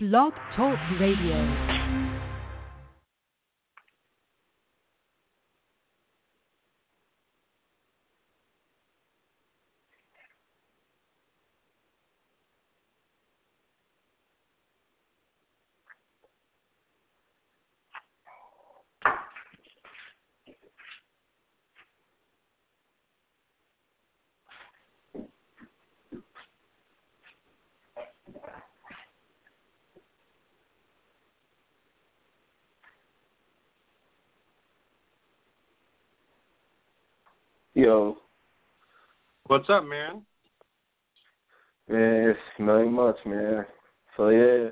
Blog Talk Radio. Yo, What's up, man? man, it's nothing much, man. So yeah,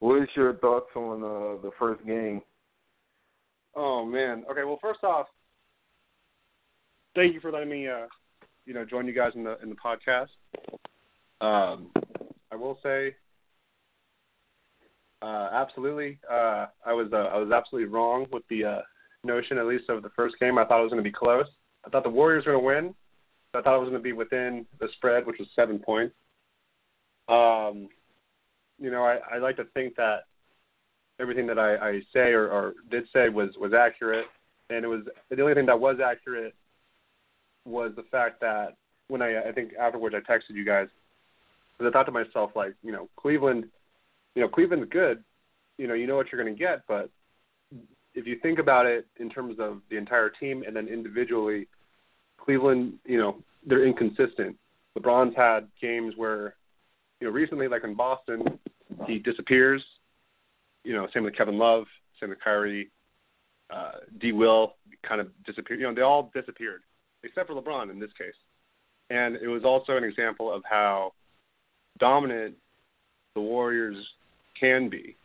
what is your thoughts on uh, the first game? Oh man. Okay. Well, first off, thank you for letting me, uh, you know, join you guys in the in the podcast. Um, I will say, uh, absolutely, uh, I was uh, I was absolutely wrong with the uh, notion, at least of the first game. I thought it was going to be close. I thought the Warriors were going to win. I thought it was going to be within the spread, which was seven points. Um, you know, I, I like to think that everything that I, I say or, or did say was was accurate, and it was the only thing that was accurate was the fact that when I I think afterwards I texted you guys, because I thought to myself like you know Cleveland, you know Cleveland's good, you know you know what you're going to get, but if you think about it in terms of the entire team and then individually, Cleveland, you know, they're inconsistent. LeBron's had games where, you know, recently, like in Boston, he disappears. You know, same with Kevin Love, same with Kyrie. Uh, D. Will kind of disappeared. You know, they all disappeared except for LeBron in this case. And it was also an example of how dominant the Warriors can be.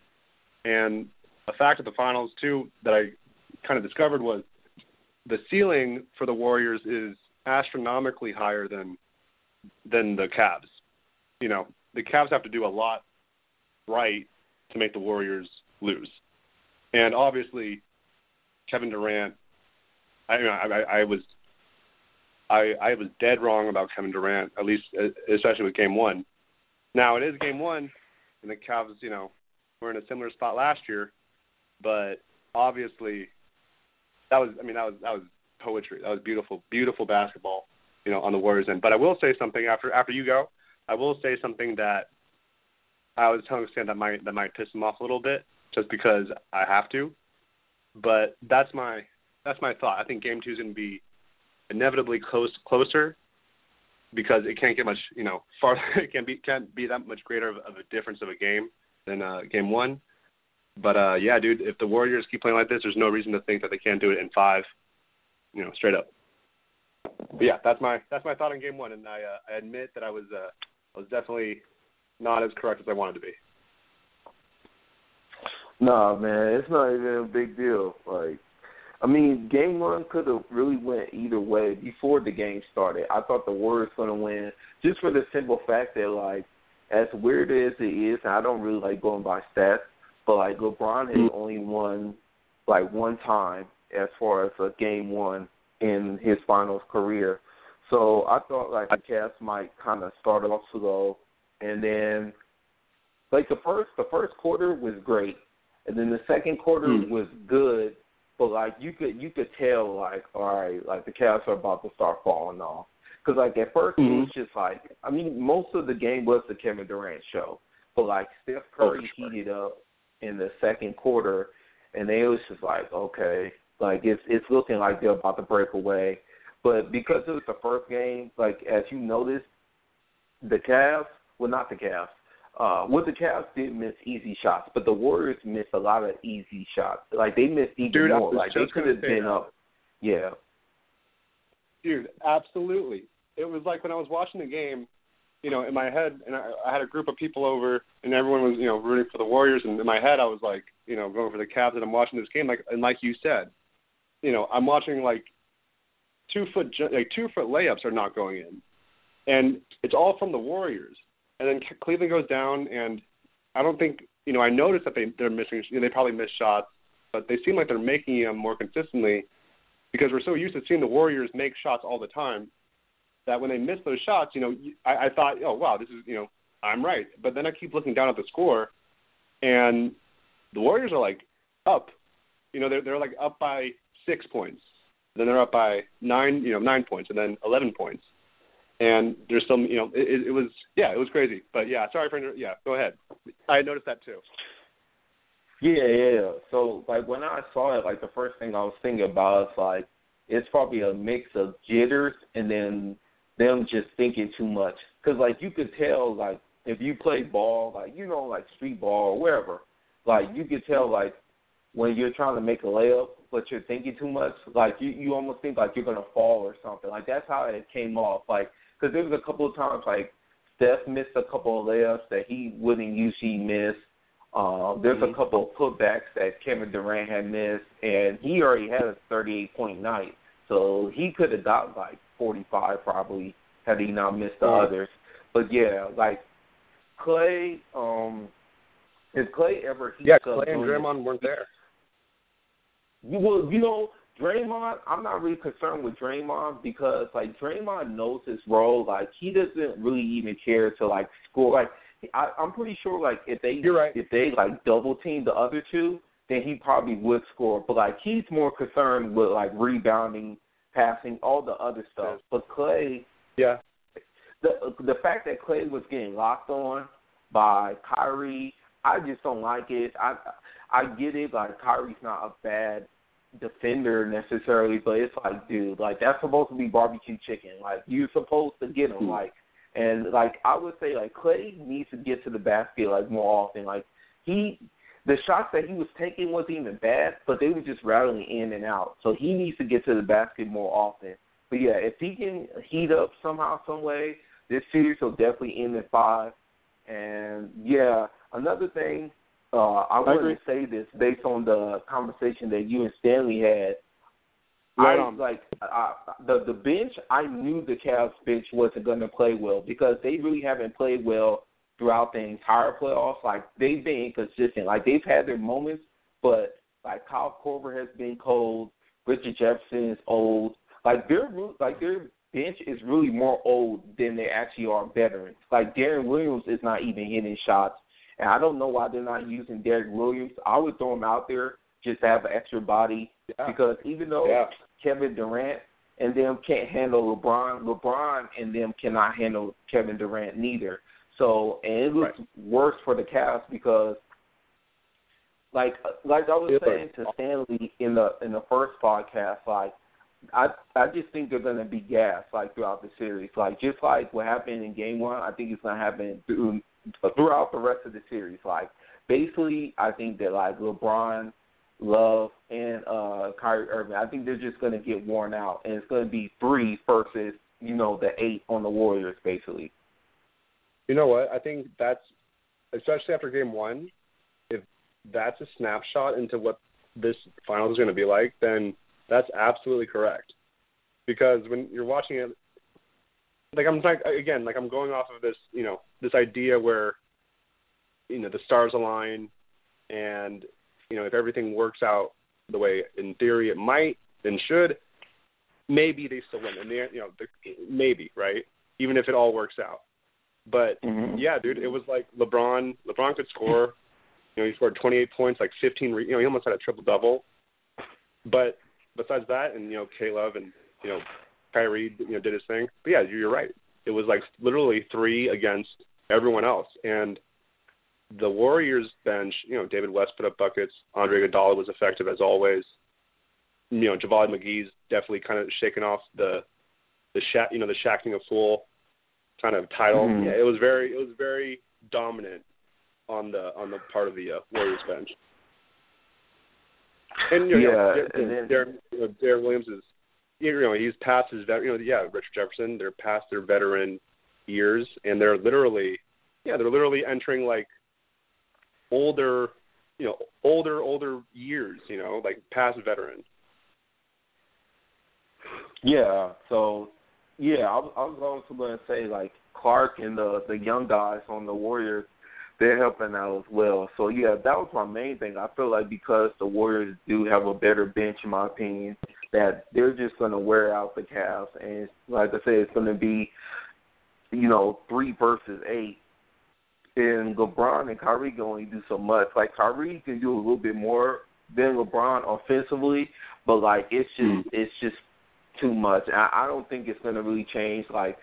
And a fact of the finals too that I kind of discovered was the ceiling for the Warriors is astronomically higher than than the Cavs. You know, the Cavs have to do a lot right to make the Warriors lose. And obviously, Kevin Durant, I mean, I, I was I I was dead wrong about Kevin Durant, at least uh, especially with Game One. Now it is Game One, and the Cavs, you know, were in a similar spot last year, but obviously that was I mean that was that was poetry. That was beautiful, beautiful basketball, you know, on the Warriors end. But I will say something after after you go. I will say something that I was telling Stan that might that might piss him off a little bit, just because I have to. But that's my that's my thought. I think Game Two is going to be inevitably close closer because it can't get much you know farther. It can't be can't be that much greater of, of a difference of a game than uh, Game One. But uh, yeah, dude, if the Warriors keep playing like this, there's no reason to think that they can't do it in five. You know, straight up. But yeah, that's my that's my thought on Game One, and I uh, I admit that I was uh, I was definitely not as correct as I wanted to be. Nah, man, it's not even a big deal. Like, I mean, game one could have really went either way before the game started. I thought the Warriors were going to win just for the simple fact that, like, as weird as it is, and I don't really like going by stats, but like LeBron has only won like one time as far as a game one in his finals career. So I thought like the Cavs might kind of start off slow, and then like the first the first quarter was great, and then the second quarter Hmm. was good, but like you could you could tell like all right like the Cavs are about to start falling off. Because like at 1st it was just like I mean most of the game was the Kevin Durant show, but like Steph Curry sure. heated up in the second quarter, and they was just like okay like it's it's looking like they're about to break away. But because it was the first game, like as you noticed, the Cavs, well not the Cavs, uh, well the Cavs did miss easy shots, but the Warriors missed a lot of easy shots. Like they missed even Dude, more. Like they could have been that. up. Yeah. Dude, absolutely. It was like when I was watching the game, you know, in my head, and I, I had a group of people over, and everyone was, you know, rooting for the Warriors, and in my head, I was like, you know, going for the Cavs, and I'm watching this game, like, and like you said, you know, I'm watching like two foot, like two foot layups are not going in, and it's all from the Warriors, and then Cleveland goes down, and I don't think, you know, I noticed that they they're missing, you know, they probably missed shots, but they seem like they're making them more consistently because we're so used to seeing the Warriors make shots all the time that when they miss those shots, you know, I, I thought, oh wow, this is you know, I'm right. But then I keep looking down at the score, and the Warriors are like up. You know, they're they're like up by six points. Then they're up by nine, you know, nine points, and then eleven points. And there's still, you know, it, it was yeah, it was crazy. But yeah, sorry for yeah. Go ahead. I noticed that too. Yeah, yeah. So like when I saw it, like the first thing I was thinking about is like it's probably a mix of jitters and then them just thinking too much. Cause like you could tell like if you play ball, like you know, like street ball or wherever, like you could tell like when you're trying to make a layup, but you're thinking too much, like you you almost think like you're gonna fall or something. Like that's how it came off. Like because there was a couple of times like Steph missed a couple of layups that he wouldn't usually miss. Uh, there's mm-hmm. a couple of putbacks that Kevin Durant had missed, and he already had a 38 point night, so he could have got like 45 probably had he not missed the mm-hmm. others. But yeah, like Klay, um, is Klay ever heat yeah, Klay and Draymond weren't there. You well, you know, Draymond, I'm not really concerned with Draymond because like Draymond knows his role. Like he doesn't really even care to like score. Like I, I'm pretty sure like if they You're right. if they like double team the other two, then he probably would score. But like he's more concerned with like rebounding, passing, all the other stuff. But Klay, yeah, the the fact that Klay was getting locked on by Kyrie, I just don't like it. I I get it. Like Kyrie's not a bad defender necessarily, but it's like, dude, like that's supposed to be barbecue chicken. Like you're supposed to get him. Mm-hmm. Like and like I would say, like Klay needs to get to the basket like more often. Like he, the shots that he was taking wasn't even bad, but they were just rattling in and out. So he needs to get to the basket more often. But yeah, if he can heat up somehow, some way, this series will definitely end in five. And yeah, another thing, uh, I, I wanted to say this based on the conversation that you and Stanley had. Right I like I, the the bench. I knew the Cavs bench wasn't going to play well because they really haven't played well throughout the entire playoffs. Like they've been inconsistent. Like they've had their moments, but like Kyle Korver has been cold. Richard Jefferson is old. Like their like their bench is really more old than they actually are veterans. Like Deron Williams is not even hitting shots, and I don't know why they're not using Derrick Williams. I would throw him out there just to have an extra body yeah. because even though yeah. Kevin Durant and them can't handle LeBron, LeBron and them cannot handle Kevin Durant neither. So and it looks right. worse for the Cavs because like like I was Yeah. saying to Stanley in the in the first podcast, like I I just think they're gonna be gassed like throughout the series. Like just like what happened in game one, I think it's gonna happen through, throughout the rest of the series. Like basically I think that like LeBron, Love and uh Kyrie Irving, I think they're just gonna get worn out and it's gonna be three versus, you know, the eight on the Warriors basically. You know what? I think that's especially after game one, if that's a snapshot into what this finals is going to be like, then that's absolutely correct. Because when you're watching it, like I'm like again, like I'm going off of this, you know, this idea where, you know, the stars align, and you know, if everything works out the way in theory it might and should, maybe they still win. And they, you know, maybe right, even if it all works out. But Mhm. yeah, dude, it was like LeBron. LeBron could score. You know, he scored 28 points, like 15. Re- you know, he almost had a triple double. But besides that, and you know, K Love and you know, Kyrie, you know, did his thing. But yeah, you're right. It was like literally three against everyone else, and the Warriors bench. You know, David West put up buckets. Andre Iguodala was effective as always. You know, JaVale McGee's definitely kind of shaken off the the sha- you know the Shaqtin' a Fool kind of title. Mhm. Yeah, it was very it was very dominant on the on the part of the uh, Warriors bench. And you know, Yeah, Dar- and then- Deron, you know, Deron Williams is you know he's past his vet, you know yeah Richard Jefferson they're past their veteran years and they're literally yeah they're literally entering like older you know older older years you know like past veteran. Yeah, so yeah, I, was- I was also going to say like Clark and the the young guys on the Warriors, they're helping out as well. So yeah, that was my main thing. I feel like because the Warriors do have a better bench, in my opinion, that they're just going to wear out the Cavs, and like I said, it's going to be, you know, three versus eight. and LeBron and Kyrie can only do so much. Like Kyrie can do a little bit more than LeBron offensively, but like it's just mm. it's just too much. I, I don't think it's going to really change. Like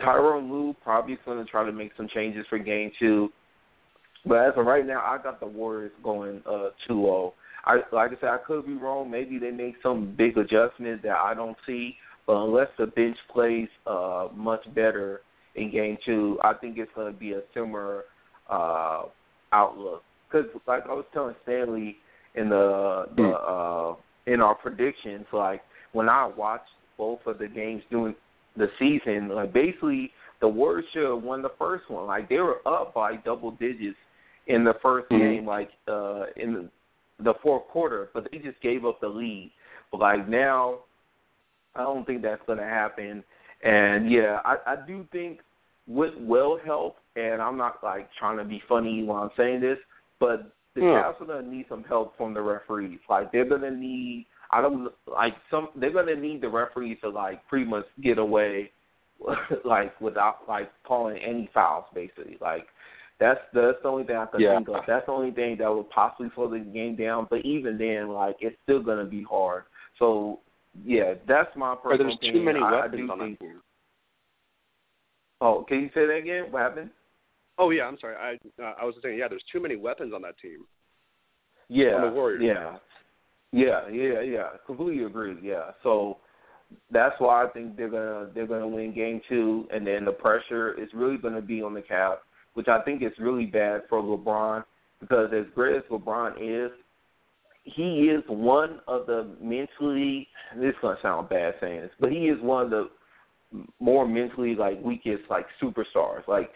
Tyronn Lue probably is going to try to make some changes for Game Two, but as of right now, I got the Warriors going uh 2-0. I like I said, I could be wrong. Maybe they make some big adjustment that I don't see. But unless the bench plays uh much better in Game Two, I think it's going to be a similar uh outlook. Because like I was telling Stanley in the the uh in our predictions, like when I watched both of the games during the season, like basically the Warriors should have won the first one. Like they were up by double digits in the 1st mm-hmm. game, like uh in the, the fourth quarter, but they just gave up the lead. But like now, I don't think that's going to happen. And yeah, I, I do think what will help, and I'm not like trying to be funny while I'm saying this, but the yeah. Cavs are going to need some help from the referees. Like they're going to need I don't like some. They're gonna need the referees to like pretty much get away, like without like calling any fouls. Basically, like that's that's the only thing I can yeah. think of. That's the only thing that would possibly slow the game down. But even then, like it's still gonna be hard. So yeah, that's my personal There's opinion. too many I, weapons I on think, that team. Oh, can you say that again? What happened? Oh yeah, I'm sorry. I uh, I was saying yeah. There's too many weapons on that team. Yeah, on the Warriors. yeah. Yeah, yeah, yeah. Completely agree. Yeah. So that's why I think they're gonna they're gonna win game two, and then the pressure is really gonna be on the Cavs, which I think is really bad for LeBron because as great as LeBron is, he is one of the mentally. This is gonna sound bad saying this, but he is one of the more mentally like weakest like superstars. Like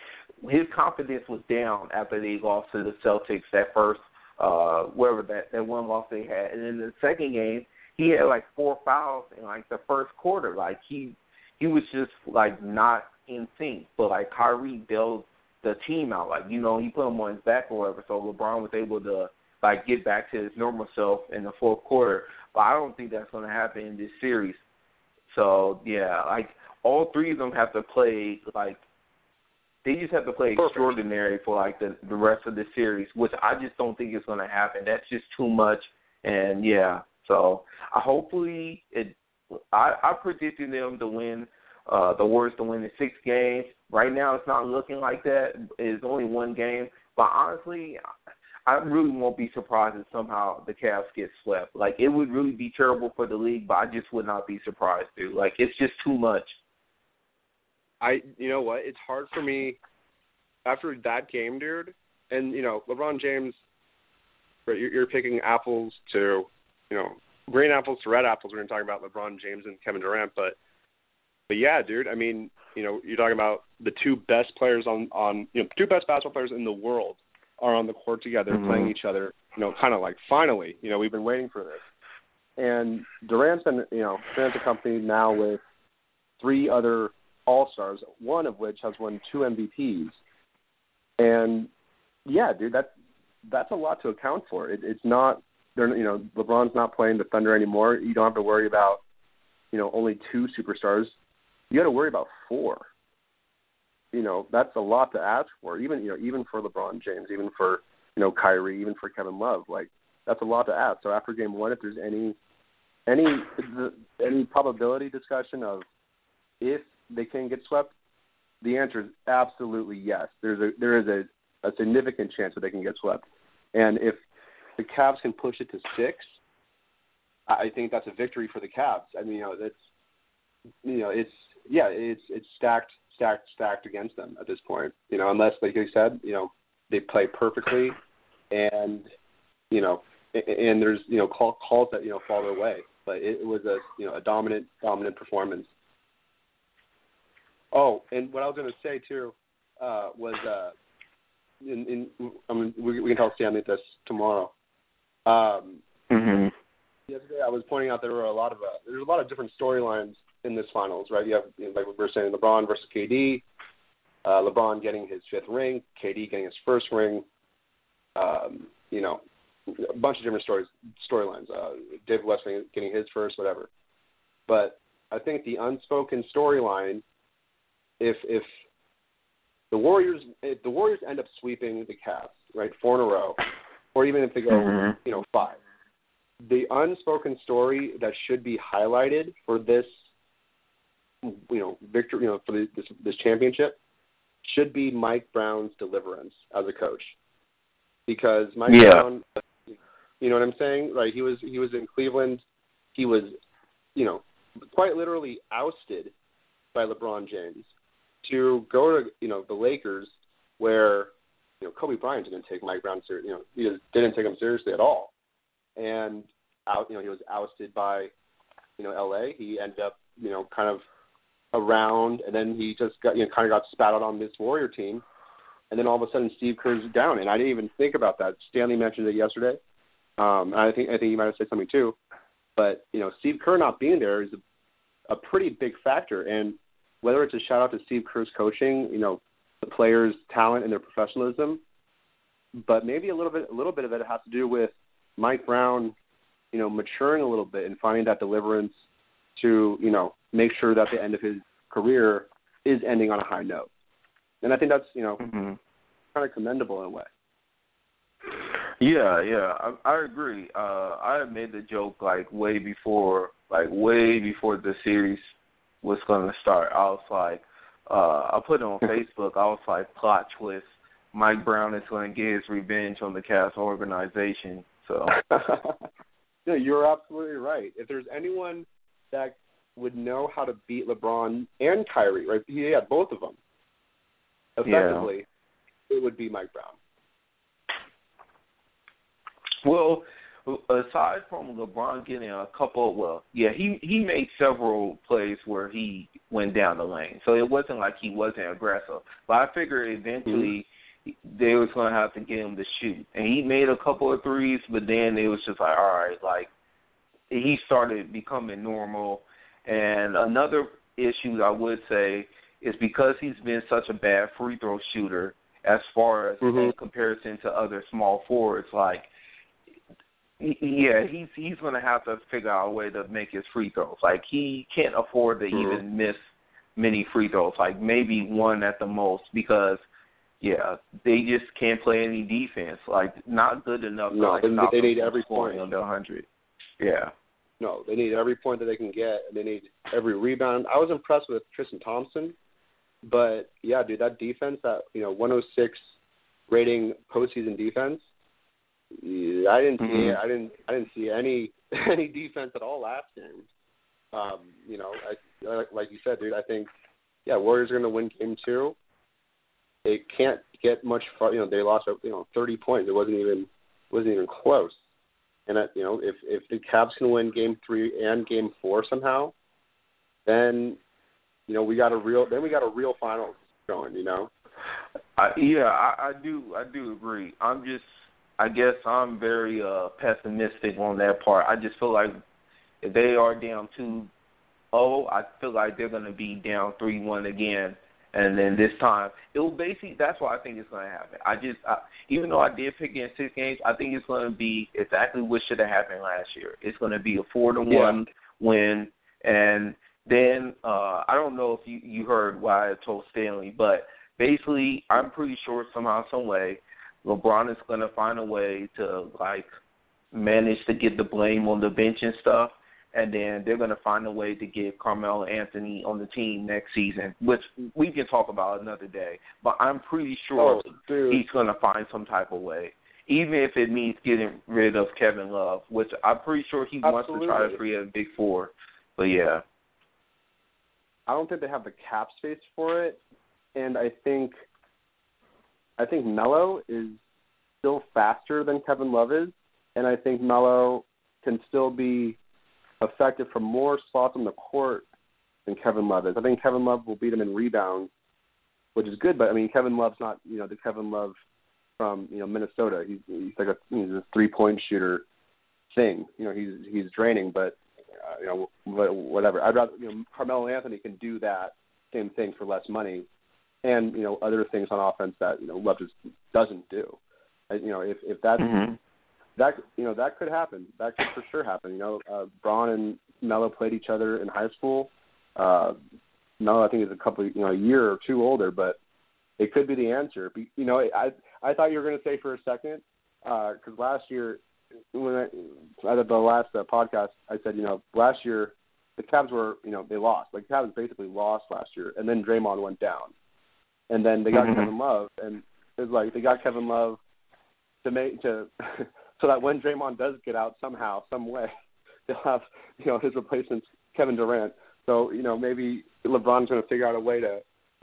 his confidence was down after they lost to the Celtics that first uh wherever that that one loss they had. And in the second game, he had like four fouls in like the first quarter. Like he he was just like not in sync. But like Kyrie bailed the team out. Like you know he put him on his back or whatever. So LeBron was able to like get back to his normal self in the fourth quarter. But I don't think that's going to happen in this series. So yeah, like all three of them have to play like they just have to play Perfect. extraordinary for like the the rest of the series, which I just don't think is going to happen. That's just too much. And yeah, so I hopefully it. I I predicted them to win. Uh, the Warriors to win in six games. Right now, it's not looking like that. It's only one game, but honestly, I really won't be surprised if somehow the Cavs get swept. Like it would really be terrible for the league, but I just would not be surprised, dude. Like it's just too much. I you know what? It's hard for me after that game, dude. And you know, LeBron James, you're, you're picking apples to you know green apples to red apples. We're going to talk about LeBron James and Kevin Durant, but but yeah, dude. I mean, you know, you're talking about the two best players on on you know two best basketball players in the world are on the court together mm-hmm. playing each other. You know, kind of like finally, you know, we've been waiting for this. And Durant's been you know Durant's accompanied now with three other all Stars, one of which has won two MVPs. And yeah, dude, that's that's a lot to account for. It, it's not they're you know LeBron's not playing the Thunder anymore. You don't have to worry about you know only two superstars. You got to worry about four. You know that's a lot to ask for. Even you know even for LeBron James, even for you know Kyrie, even for Kevin Love, like that's a lot to ask. So after game one, if there's any any any probability discussion of if they can get swept? The answer is absolutely yes. There's a there is a, a significant chance that they can get swept, and if the Cavs can push it to six, I think that's a victory for the Cavs. I mean, you know, that's you know, it's yeah, it's it's stacked, stacked, stacked against them at this point. You know, unless like you said, you know, they play perfectly, and you know, and there's you know call, calls that you know fall their way. But it was a you know a dominant dominant performance Oh, and what I was going to say too uh, was, uh, in, in I mean, we, we can tell Stanley this tomorrow. Um, mm-hmm. Yesterday, I was pointing out there were a lot of uh, there's a lot of different storylines in this finals, right? You have you know, like we were saying, LeBron versus KD, uh, LeBron getting his fifth ring, KD getting his first ring. Um, you know, a bunch of different stories, storylines. Uh, David West getting his first, whatever. But I think the unspoken storyline if if the Warriors if the Warriors end up sweeping the Cavs, right, four in a row, or even if they go, Mhm. you know, five, the unspoken story that should be highlighted for this, you know, victory, you know, for the, this this championship, should be Mike Brown's deliverance as a coach, because Mike Yeah. Brown, you know what I'm saying? Like he was he was in Cleveland, he was, you know, quite literally ousted by LeBron James to go to you know the Lakers where you know Kobe Bryant didn't take Mike Brown ser- you know he just didn't take him seriously at all, and out you know he was ousted by you know L.A. He ended up you know kind of around, and then he just got you know kind of got spat out on this Warrior team, and then all of a sudden Steve Kerr's down, and I didn't even think about that. Stanley mentioned it yesterday. Um, I think I think you might have said something too, but you know Steve Kerr not being there is a, a pretty big factor, and whether it's a shout out to Steve Kerr's coaching, you know, the players' talent and their professionalism, but maybe a little bit a little bit of it has to do with Mike Brown, you know, maturing a little bit and finding that deliverance to, you know, make sure that the end of his career is ending on a high note. And I think that's, you know, Mhm. kind of commendable in a way. Yeah, yeah, I, I agree. Uh, I made the joke like way before, like way before the series was going to start. I was like, uh, I put it on Facebook. I was like, plot twist: Mike Brown is going to get his revenge on the Cavs organization. So, no, you're absolutely right. If there's anyone that would know how to beat LeBron and Kyrie, right? He had both of them effectively. It would be Mike Brown. well, aside from LeBron getting a couple, well, yeah, he he made several plays where he went down the lane, so it wasn't like he wasn't aggressive. But I figured eventually they was gonna have to get him to shoot, and he made a couple of threes, but then it was just like, all right, like he started becoming normal. And another issue I would say is because he's been such a bad free throw shooter, as far as Mhm. in comparison to other small forwards, like yeah, he's he's gonna have to figure out a way to make his free throws. Like he can't afford to Mhm. even miss many free throws, like maybe one at the most, because yeah, they just can't play any defense. Like not good enough No, to like they- they need every point. under 100. Yeah. No, they need every point that they can get, and they need every rebound. I was impressed with Tristan Thompson, but yeah, dude, that defense, that you know, 106 rating postseason defense, yeah, I didn't see, Mhm. I didn't, I didn't see any any defense at all last game. Um, you know, I, like- like you said, dude, I think, yeah, Warriors are going to win game two. They can't get much far. You know, they lost, you know, 30 points. It wasn't even wasn't even close. And that, you know, if if the Cavs can win Game Three and Game Four somehow, then you know we got a real then we got a real finals going. You know. I, yeah, I, I do. I do agree. I'm just. I guess I'm very uh pessimistic on that part. I just feel like if they are down two oh, I feel like they're going to be down three one again, and then this time it will basically. That's what I think is going to happen. I just, I, even though I did pick in six games, I think it's going to be exactly what should have happened last year. It's going to be a four to one win, and then uh I don't know if you you heard what I told Stanley, but basically I'm pretty sure somehow some way LeBron is going to find a way to like manage to get the blame on the bench and stuff and then they're going to find a way to get Carmelo Anthony on the team next season, which we can talk about another day. But I'm pretty sure Oh, he's going to find some type of way, even if it means getting rid of Kevin Love, which I'm pretty sure he wants to try to Absolutely. free up Big Four. But yeah, I don't think they have the cap space for it, and I think I think Melo is still faster than Kevin Love is, and I think Melo can still be effective from more spots on the court than Kevin Love is. I think Kevin Love will beat him in rebounds, which is good. But I mean, Kevin Love's not you know the Kevin Love from you know Minnesota. He's he's like a he's a three point shooter thing. You know, he's he's draining, but uh, you know wha- whatever. I'd rather you know Carmelo Anthony can do that same thing for less money, and you know other things on offense that you know Love just doesn't do. You know, if if that's hmm that you know that could happen. That could for sure happen. You know, uh, Bron and Melo played each other in high school. Uh, Melo, I think, is a couple, you know, a year or two older, but it could be the answer. You know, I I thought you were going to say for a second because uh, last year when I, at the last uh, podcast I said you know last year the Cavs were you know they lost like the Cavs basically lost last year and then Draymond went down and then they got mm-hmm. Kevin Love and it was like they got Kevin Love to make to so that when Draymond does get out somehow some way they'll have you know his replacement Kevin Durant so you know maybe LeBron's going to figure out a way to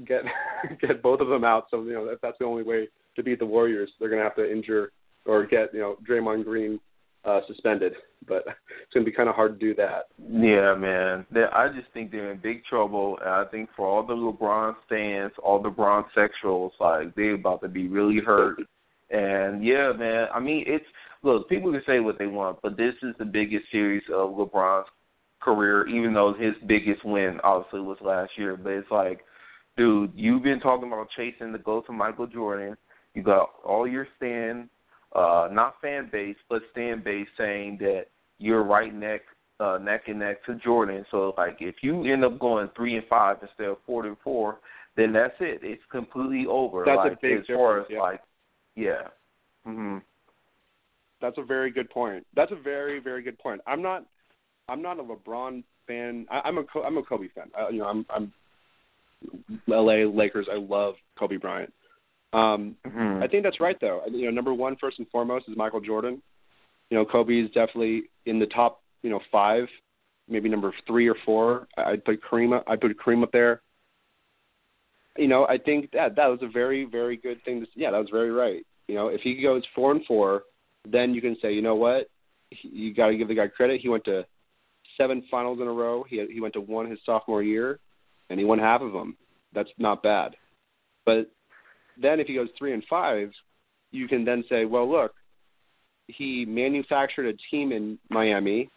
get get both of them out. So you know if that's the only way to beat the Warriors, they're going to have to injure or get you know Draymond Green uh, suspended. But it's going to be kind of hard to do that. Yeah, man. I just think they're in big trouble. And I think for all the LeBron fans, all the LeBron sexuals, like they're about to be really hurt. And yeah, man. I mean, it's look. People can say what they want, but this is the biggest series of LeBron's career. Even though his biggest win obviously was last year, but it's like dude, you've been talking about chasing the ghost of Michael Jordan. You got all your stand, uh, not fan base, but stand base saying that you're right neck, uh, neck and neck to Jordan. So like, if you end up going three and five instead of four and four, then that's it. It's completely over. That's like, a big as far as yeah. like, yeah. Mhm. That's a very good point. That's a very very good point. I'm not I'm not a LeBron fan. I, I'm a I'm a Kobe fan. I, you know, I'm I'm L.A. Lakers. I love Kobe Bryant. Um, mm-hmm. I think that's right, though. You know, number one, first and foremost, is Michael Jordan. You know, Kobe is definitely in the top, you know, five, maybe number three or four. I would put Kareem. I put Kareem up there. You know, I think that that was a very, very good thing. To, yeah, that was very right. You know, if he goes four and four, then you can say, you know what, you got to give the guy credit. He went to seven finals in a row. He he went to one his sophomore year and he won half of them. That's not bad. But then if he goes three and five, you can then say, well, look, he manufactured a team in Miami,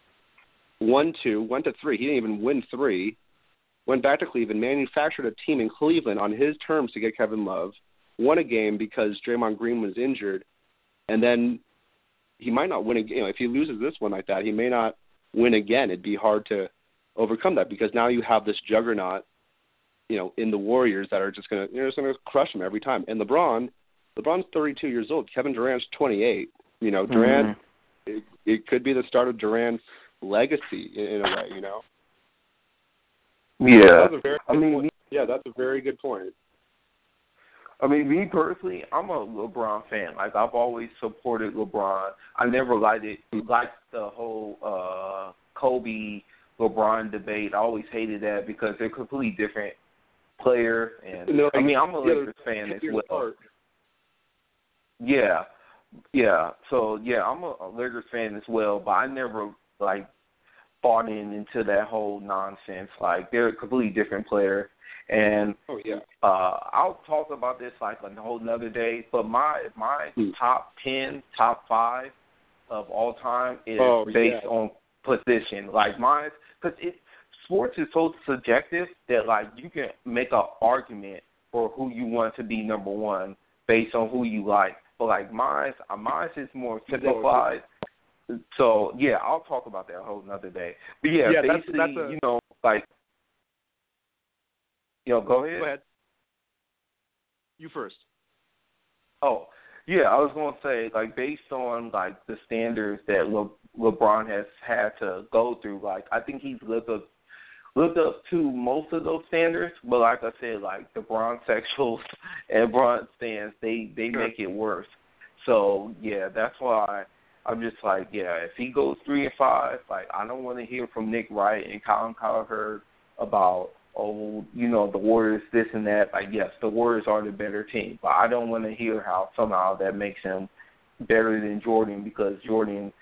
won two, went to three. He didn't even win three. Went back to Cleveland, manufactured a team in Cleveland on his terms to get Kevin Love, won a game because Draymond Green was injured, and then he might not win again. You know, if he loses this one like that, he may not win again. It'd be hard to overcome that because now you have this juggernaut you know, in the Warriors that are just gonna you know just gonna crush them every time. And LeBron, LeBron's 32 years old. Kevin Durant's 28. You know, Durant. Mm-hmm. It, it could be the start of Durant's legacy in, in a way. You know. Yeah. That's a very I mean, point. yeah, that's a very good point. I mean, me personally, I'm a LeBron fan. Like I've always supported LeBron. I never liked it, liked the whole uh Kobe LeBron debate. I always hated that because they're completely different player, and no, I mean I'm a Lakers fan as well. Apart. Yeah, yeah. So yeah, I'm a, a Lakers fan as well, but I never like bought in into that whole nonsense. Like they're a completely different player, and oh yeah, uh, I'll talk about this like a whole another day. But my my hmm. top ten, top five of all time is oh, based yeah. on position. Like mine, because it sports is so subjective that like you can make an argument for who you want to be number one based on who you like. But like mine, uh, mine is more simplified. So yeah, I'll talk about that a whole another day. But yeah, yeah basically, that's, that's a, you know, like, you know, go ahead. Go ahead. You first. Oh, yeah, I was going to say, like, based on like the standards that Le- LeBron has had to go through, like, I think he's lived up lived up to most of those standards, but like I said, like the Bron sexuals and Bron stands, they they make it worse. So yeah, that's why I'm just like, yeah, if he goes three and five, like I don't want to hear from Nick Wright and Colin Cowherd about oh, you know, the Warriors this and that. Like yes, the Warriors are the better team, but I don't want to hear how somehow that makes him better than Jordan because Jordan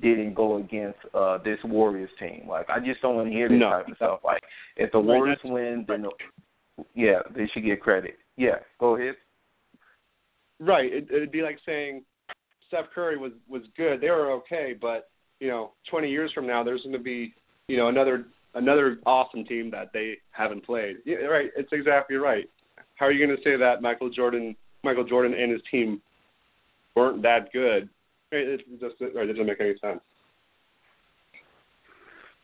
didn't go against uh this Warriors team. Like I just don't want to hear this no. type of stuff. Like if the Warriors win, then the, yeah, they should get credit. Yeah, go ahead. Right. It, it'd be like saying Steph Curry was was good. They were okay, but you know, 20 years from now, there's going to be you know another another awesome team that they haven't played. Yeah, right. It's exactly right. How are you going to say that Michael Jordan, Michael Jordan and his team weren't that good it just it doesn't make any sense.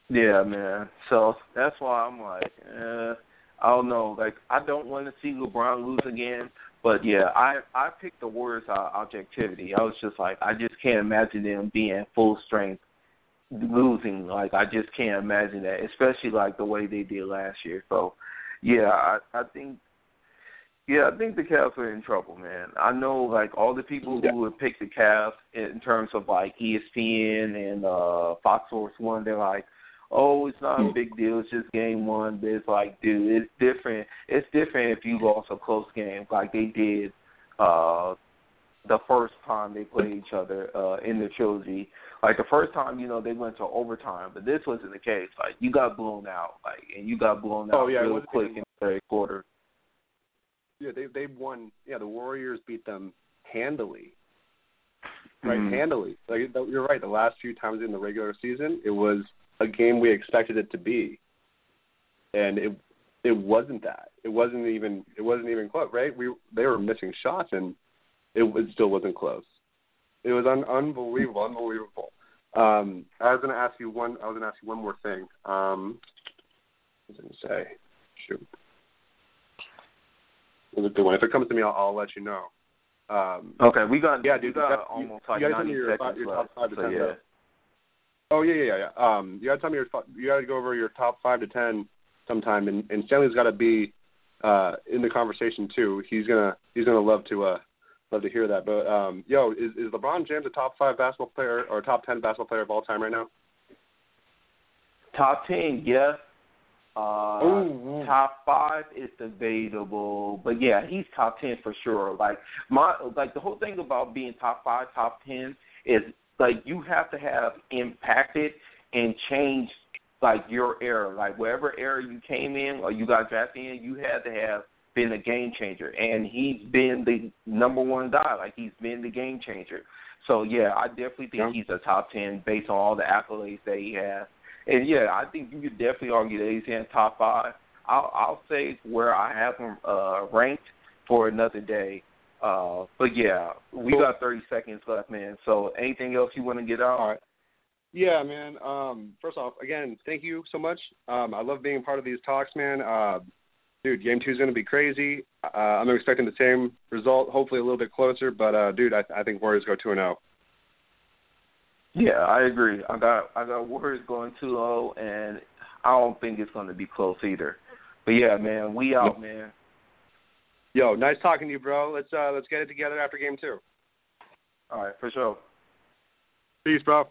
Yeah, man. So that's why I'm like, eh. I don't know. Like I don't want to see LeBron lose again, but yeah, I I picked the Warriors out of objectivity. I was just like, I just can't imagine them being full strength losing. Like I just can't imagine that, especially like the way they did last year. So yeah, I I think yeah, I think the Cavs are in trouble, man. I know like all the people yeah. who would pick the Cavs in terms of like ESPN and uh Fox Sports One, they're like, Oh, it's not a big deal, it's just game one, but it's like, dude, it's different it's different if you lost a close game like they did uh the first time they played each other uh in the trilogy. Like the first time, you know, they went to overtime, but this wasn't the case. Like you got blown out, like and you got blown out oh, yeah, real quick in the third quarter. Yeah, they they won. Yeah, the Warriors beat them handily. Right, Mhm. handily. Like you're right. The last few times in the regular season, it was a game we expected it to be, and it it wasn't that. It wasn't even it wasn't even close. Right? We they were missing shots, and it, it still wasn't close. It was un, unbelievable, unbelievable. Um, I was going to ask you one. I was to ask you one more thing. Um, what was I to say? Shoot. It was a good one. If it comes to me, I'll, I'll let you know. Um, Okay, we got Yeah, we dude, got you got- almost you like gotta tell me ninety your- seconds your top left. five to so 10 yeah. oh yeah, yeah, yeah. yeah. Um, you got to tell me your. fi- You got to go over your top five to ten sometime, and, and Stanley's got to be uh, in the conversation too. He's gonna he's gonna love to uh, love to hear that. But um, yo, is is LeBron James a top five basketball player or top ten basketball player of all time right now? Top ten, yes. Uh, Ooh, top five is debatable, but yeah, he's top ten for sure. Like my, like the whole thing about being top five, top ten is like you have to have impacted and changed like your era, like wherever era you came in or you got drafted in, you had to have been a game changer, and he's been the number one guy. Like he's been the game changer. So yeah, I definitely think Yeah. he's a top ten based on all the accolades that he has. And yeah, I think you could definitely argue that he's in top five. I'll I'll say where I have him uh ranked for another day. Uh but yeah, we Cool. got thirty seconds left, man. So anything else you want to get out? All right. Yeah, man. Um, first off, again, thank you so much. Um, I love being part of these talks, man. Uh, dude, game two is going to be crazy. Uh, I'm expecting the same result, hopefully a little bit closer. But uh, dude, I, I think Warriors go two and oh. zero. Yeah, I agree. I got I got Warriors going too low and I don't think it's gonna be close either. But yeah, man, we out, man. Yo, nice talking to you, bro. Let's uh, let's get it together after game two. All right, for sure. Peace, bro.